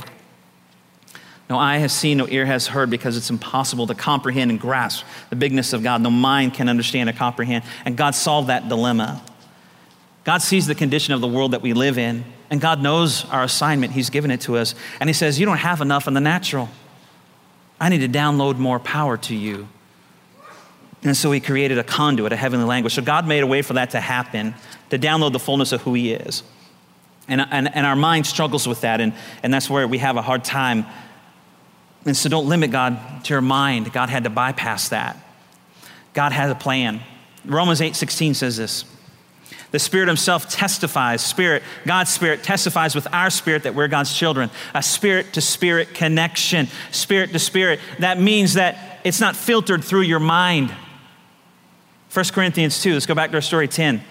No eye has seen, no ear has heard, because it's impossible to comprehend and grasp the bigness of God. No mind can understand or comprehend. And God solved that dilemma. God sees the condition of the world that we live in, and God knows our assignment. He's given it to us. And He says, You don't have enough in the natural. I need to download more power to you. And so he created a conduit, a heavenly language. So God made a way for that to happen, to download the fullness of who he is. And, and, and our mind struggles with that, and, and that's where we have a hard time. And so don't limit God to your mind. God had to bypass that. God has a plan. Romans 8 16 says this. The Spirit Himself testifies, Spirit, God's Spirit testifies with our spirit that we're God's children. A spirit to spirit connection, spirit to spirit. That means that it's not filtered through your mind. 1 Corinthians 2, let's go back to our story 10.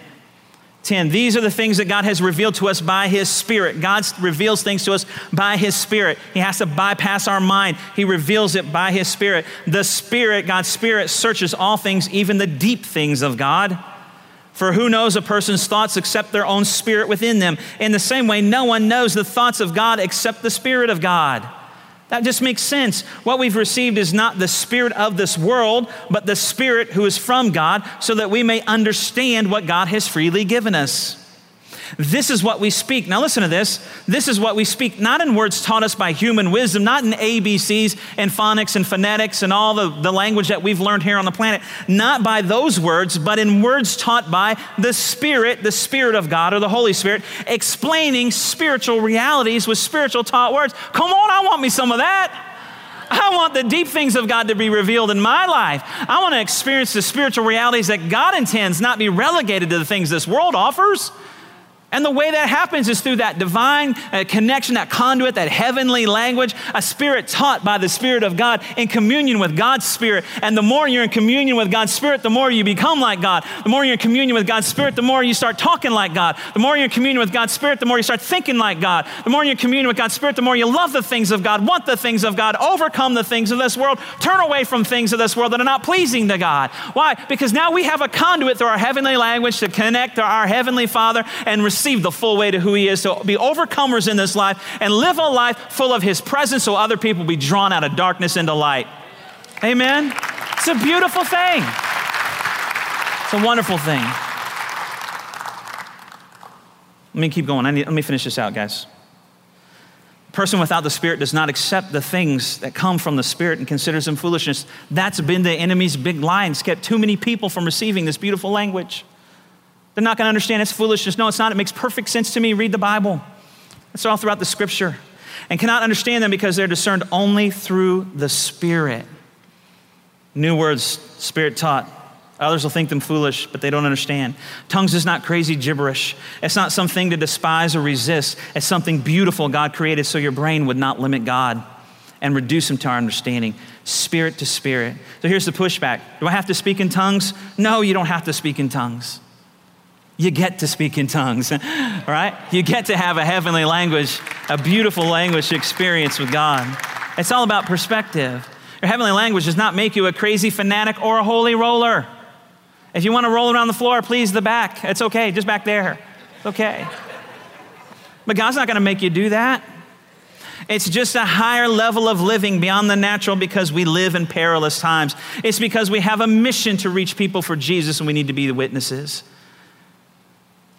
10. These are the things that God has revealed to us by His Spirit. God reveals things to us by His Spirit. He has to bypass our mind, He reveals it by His Spirit. The Spirit, God's Spirit, searches all things, even the deep things of God. For who knows a person's thoughts except their own spirit within them? In the same way, no one knows the thoughts of God except the Spirit of God. That just makes sense. What we've received is not the spirit of this world, but the spirit who is from God, so that we may understand what God has freely given us. This is what we speak. Now, listen to this. This is what we speak, not in words taught us by human wisdom, not in ABCs and phonics and phonetics and all the, the language that we've learned here on the planet, not by those words, but in words taught by the Spirit, the Spirit of God or the Holy Spirit, explaining spiritual realities with spiritual taught words. Come on, I want me some of that. I want the deep things of God to be revealed in my life. I want to experience the spiritual realities that God intends, not be relegated to the things this world offers. And the way that happens is through that divine uh, connection, that conduit, that heavenly language, a spirit taught by the Spirit of God in communion with God's Spirit. And the more you're in communion with God's Spirit, the more you become like God. The more you're in communion with God's Spirit, the more you start talking like God. The more you're in communion with God's Spirit, the more you start thinking like God. The more you're in communion with God's Spirit, the more you love the things of God, want the things of God, overcome the things of this world, turn away from things of this world that are not pleasing to God. Why? Because now we have a conduit through our heavenly language to connect to our heavenly Father and receive receive the full weight of who He is, to be overcomers in this life and live a life full of His presence so other people be drawn out of darkness into light. Amen? It's a beautiful thing. It's a wonderful thing. Let me keep going. Need, let me finish this out, guys. A person without the Spirit does not accept the things that come from the Spirit and considers them foolishness. That's been the enemy's big lie. It's kept too many people from receiving this beautiful language. They're not going to understand it's foolishness. No, it's not. It makes perfect sense to me. Read the Bible. It's all throughout the scripture. And cannot understand them because they're discerned only through the Spirit. New words, Spirit taught. Others will think them foolish, but they don't understand. Tongues is not crazy gibberish. It's not something to despise or resist. It's something beautiful God created so your brain would not limit God and reduce him to our understanding, spirit to spirit. So here's the pushback Do I have to speak in tongues? No, you don't have to speak in tongues you get to speak in tongues, right? You get to have a heavenly language, a beautiful language experience with God. It's all about perspective. Your heavenly language does not make you a crazy fanatic or a holy roller. If you want to roll around the floor, please the back. It's okay, just back there. It's okay. But God's not going to make you do that. It's just a higher level of living beyond the natural because we live in perilous times. It's because we have a mission to reach people for Jesus and we need to be the witnesses.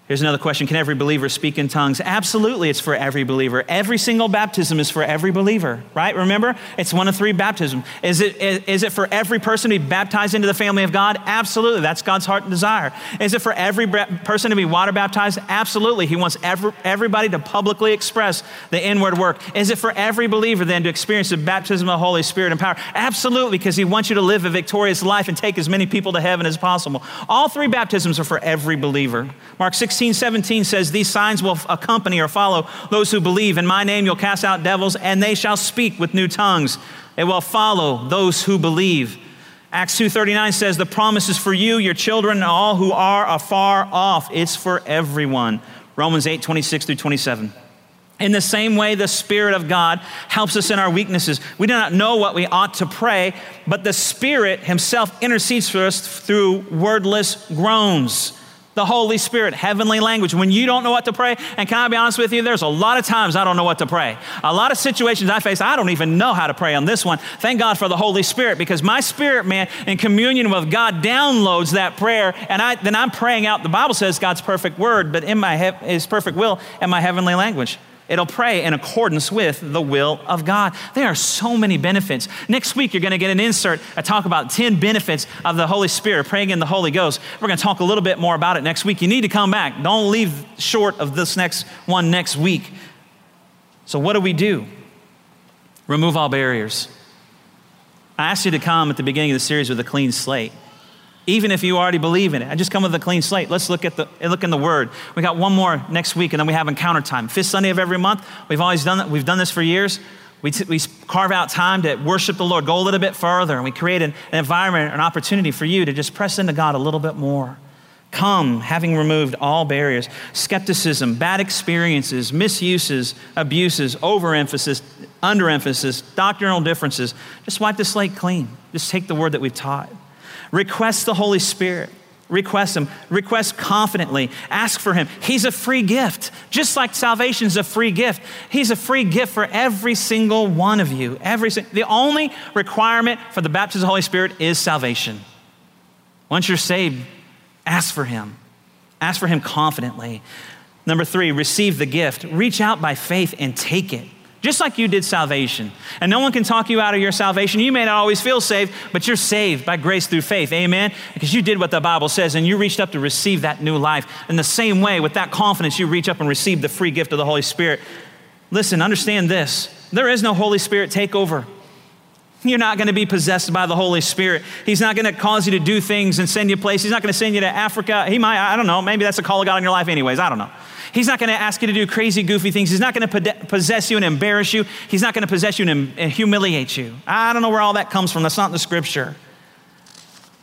Here's another question Can every believer speak in tongues? Absolutely, it's for every believer. Every single baptism is for every believer, right? Remember, it's one of three baptisms. Is it, is it for every person to be baptized into the family of God? Absolutely, that's God's heart and desire. Is it for every person to be water baptized? Absolutely, He wants every, everybody to publicly express the inward work. Is it for every believer then to experience the baptism of the Holy Spirit and power? Absolutely, because He wants you to live a victorious life and take as many people to heaven as possible. All three baptisms are for every believer. Mark 6 16, 17 says, These signs will accompany or follow those who believe. In my name you'll cast out devils, and they shall speak with new tongues. It will follow those who believe. Acts 2:39 says the promise is for you, your children, and all who are afar off. It's for everyone. Romans 8:26 through 27. In the same way, the Spirit of God helps us in our weaknesses. We do not know what we ought to pray, but the Spirit Himself intercedes for us through wordless groans the Holy Spirit, heavenly language. When you don't know what to pray, and can I be honest with you, there's a lot of times I don't know what to pray. A lot of situations I face, I don't even know how to pray on this one. Thank God for the Holy Spirit because my spirit man in communion with God downloads that prayer, and I, then I'm praying out. The Bible says God's perfect word, but in my he- His perfect will and my heavenly language. It'll pray in accordance with the will of God. There are so many benefits. Next week, you're going to get an insert. I talk about 10 benefits of the Holy Spirit, praying in the Holy Ghost. We're going to talk a little bit more about it next week. You need to come back. Don't leave short of this next one next week. So, what do we do? Remove all barriers. I asked you to come at the beginning of the series with a clean slate even if you already believe in it. I just come with a clean slate. Let's look at the look in the Word. We got one more next week, and then we have encounter time. Fifth Sunday of every month. We've always done that. We've done this for years. We, t- we carve out time to worship the Lord, go a little bit further, and we create an, an environment, an opportunity for you to just press into God a little bit more. Come, having removed all barriers, skepticism, bad experiences, misuses, abuses, overemphasis, underemphasis, doctrinal differences. Just wipe the slate clean. Just take the word that we've taught. Request the Holy Spirit. Request Him. Request confidently. Ask for Him. He's a free gift. Just like salvation is a free gift, He's a free gift for every single one of you. Every, the only requirement for the baptism of the Holy Spirit is salvation. Once you're saved, ask for Him. Ask for Him confidently. Number three, receive the gift. Reach out by faith and take it just like you did salvation. And no one can talk you out of your salvation. You may not always feel saved, but you're saved by grace through faith. Amen? Because you did what the Bible says and you reached up to receive that new life. In the same way, with that confidence, you reach up and receive the free gift of the Holy Spirit. Listen, understand this there is no Holy Spirit takeover. You're not going to be possessed by the Holy Spirit. He's not going to cause you to do things and send you places. He's not going to send you to Africa. He might, I don't know, maybe that's a call of God in your life, anyways. I don't know. He's not going to ask you to do crazy, goofy things. He's not going to possess you and embarrass you. He's not going to possess you and, humiliate you. I don't know where all that comes from. That's not in the scripture.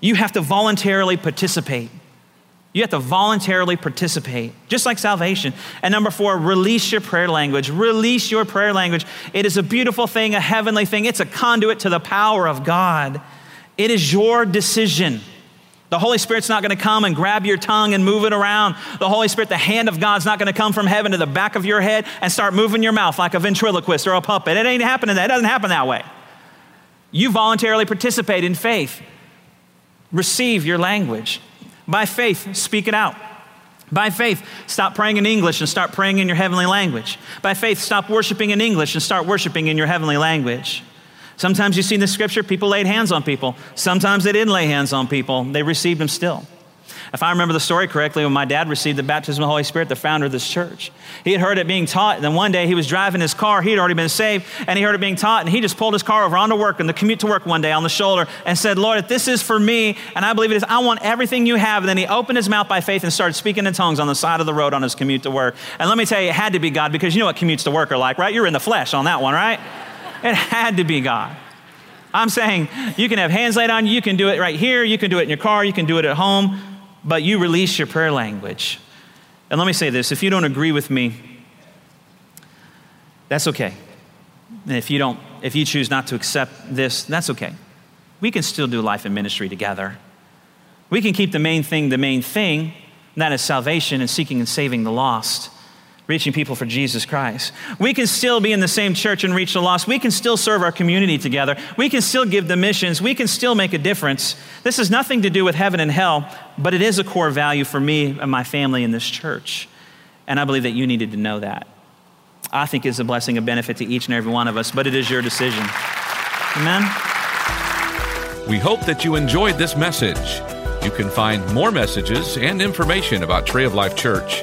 You have to voluntarily participate. You have to voluntarily participate, just like salvation. And number four, release your prayer language. Release your prayer language. It is a beautiful thing, a heavenly thing. It's a conduit to the power of God. It is your decision. The Holy Spirit's not going to come and grab your tongue and move it around. The Holy Spirit, the hand of God's not going to come from heaven to the back of your head and start moving your mouth like a ventriloquist or a puppet. It ain't happening that. It doesn't happen that way. You voluntarily participate in faith. Receive your language. By faith, speak it out. By faith, stop praying in English and start praying in your heavenly language. By faith, stop worshiping in English and start worshiping in your heavenly language. Sometimes you see in the scripture, people laid hands on people. Sometimes they didn't lay hands on people, they received them still. If I remember the story correctly, when my dad received the baptism of the Holy Spirit, the founder of this church, he had heard it being taught. And then one day he was driving his car. He had already been saved, and he heard it being taught. And he just pulled his car over onto work and the commute to work one day on the shoulder and said, Lord, if this is for me, and I believe it is, I want everything you have. And then he opened his mouth by faith and started speaking in tongues on the side of the road on his commute to work. And let me tell you, it had to be God because you know what commutes to work are like, right? You're in the flesh on that one, right? It had to be God. I'm saying you can have hands laid on you, you can do it right here, you can do it in your car, you can do it at home, but you release your prayer language. And let me say this if you don't agree with me, that's okay. And if you don't, if you choose not to accept this, that's okay. We can still do life and ministry together. We can keep the main thing the main thing, and that is salvation and seeking and saving the lost. Reaching people for Jesus Christ. We can still be in the same church and reach the lost. We can still serve our community together. We can still give the missions. We can still make a difference. This has nothing to do with heaven and hell, but it is a core value for me and my family in this church. And I believe that you needed to know that. I think it's a blessing, a benefit to each and every one of us, but it is your decision. Amen. We hope that you enjoyed this message. You can find more messages and information about Tree of Life Church